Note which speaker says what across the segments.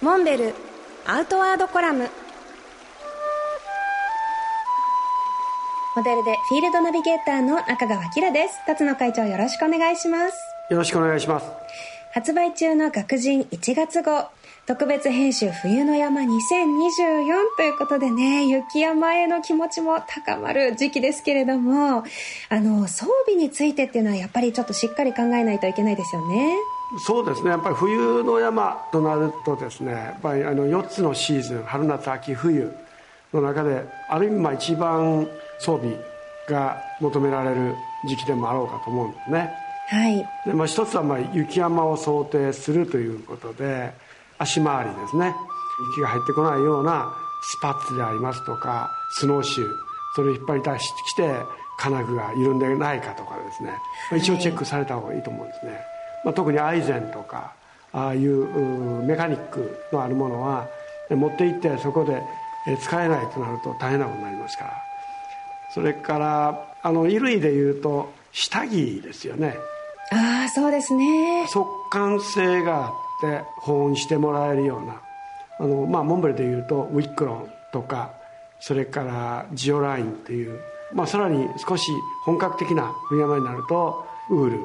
Speaker 1: モンベルアウトワードコラム。モデルでフィールドナビゲーターの中川きです。辰野会長よろしくお願いします。
Speaker 2: よろしくお願いします。
Speaker 1: 発売中の学人1月号。特別編集冬の山2024ということでね、雪山への気持ちも高まる時期ですけれども、あの、装備についてっていうのはやっぱりちょっとしっかり考えないといけないですよね。
Speaker 2: そうですね。やっぱり冬の山となるとですねやっぱりあの4つのシーズン春夏秋冬の中である意味まあ一番装備が求められる時期でもあろうかと思うんですね。
Speaker 1: はい。
Speaker 2: で、まあ、一つはまあ雪山を想定するということで足回りですね。雪が入ってこないようなスパッツでありますとかスノーシューそれを引っ張り出してきて金具が緩んでないかとかですね、まあ、一応チェックされた方がいいと思うんですね、はいまあ、特にアイゼンとかああいうメカニックのあるものは持って行ってそこで使えないとなると大変なことになりますから。それからあの衣類でいうと下着ですよね。
Speaker 1: ああそうですね。
Speaker 2: 速乾性があって保温してもらえるようなあの、まあ、モンベルでいうとウィックロンとかそれからジオラインっていう、まあ、さらに少し本格的な冬山になるとウール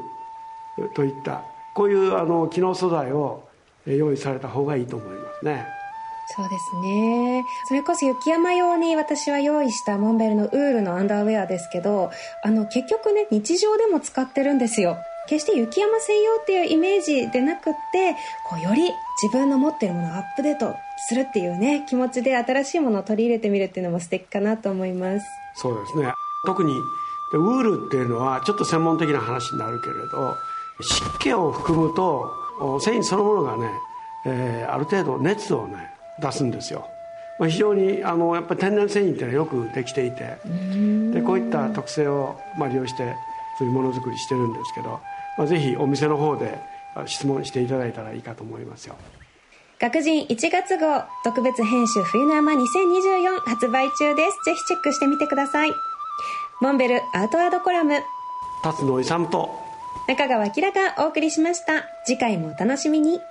Speaker 2: といったこういうあの機能素材を用意された方がいいと思いますね。
Speaker 1: そうですね。それこそ雪山用に私は用意したモンベルのウールのアンダーウェアですけどあの結局ね日常でも使ってるんですよ。決して雪山専用っていうイメージでなくってこうより自分の持っているものをアップデートするっていうね気持ちで新しいものを取り入れてみるっていうのも素敵かなと思います。
Speaker 2: そうですね。特にウールっていうのはちょっと専門的な話になるけれど湿気を含むと繊維そのものがね、えー、ある程度熱をね出すんですよ、まあ、非常にあのやっぱり天然繊維っていうのはよくできていてでこういった特性を、まあ、利用してそういうものづくりしてるんですけど、まあ、ぜひお店の方で質問していただいたらいいかと思いますよ。
Speaker 1: 学人1月号特別編集冬の山2024発売中です。ぜひチェックしてみてください。モンベルアウトワードコラム。
Speaker 2: 辰野勇と
Speaker 1: 中川明がお送りしました。次回もお楽しみに。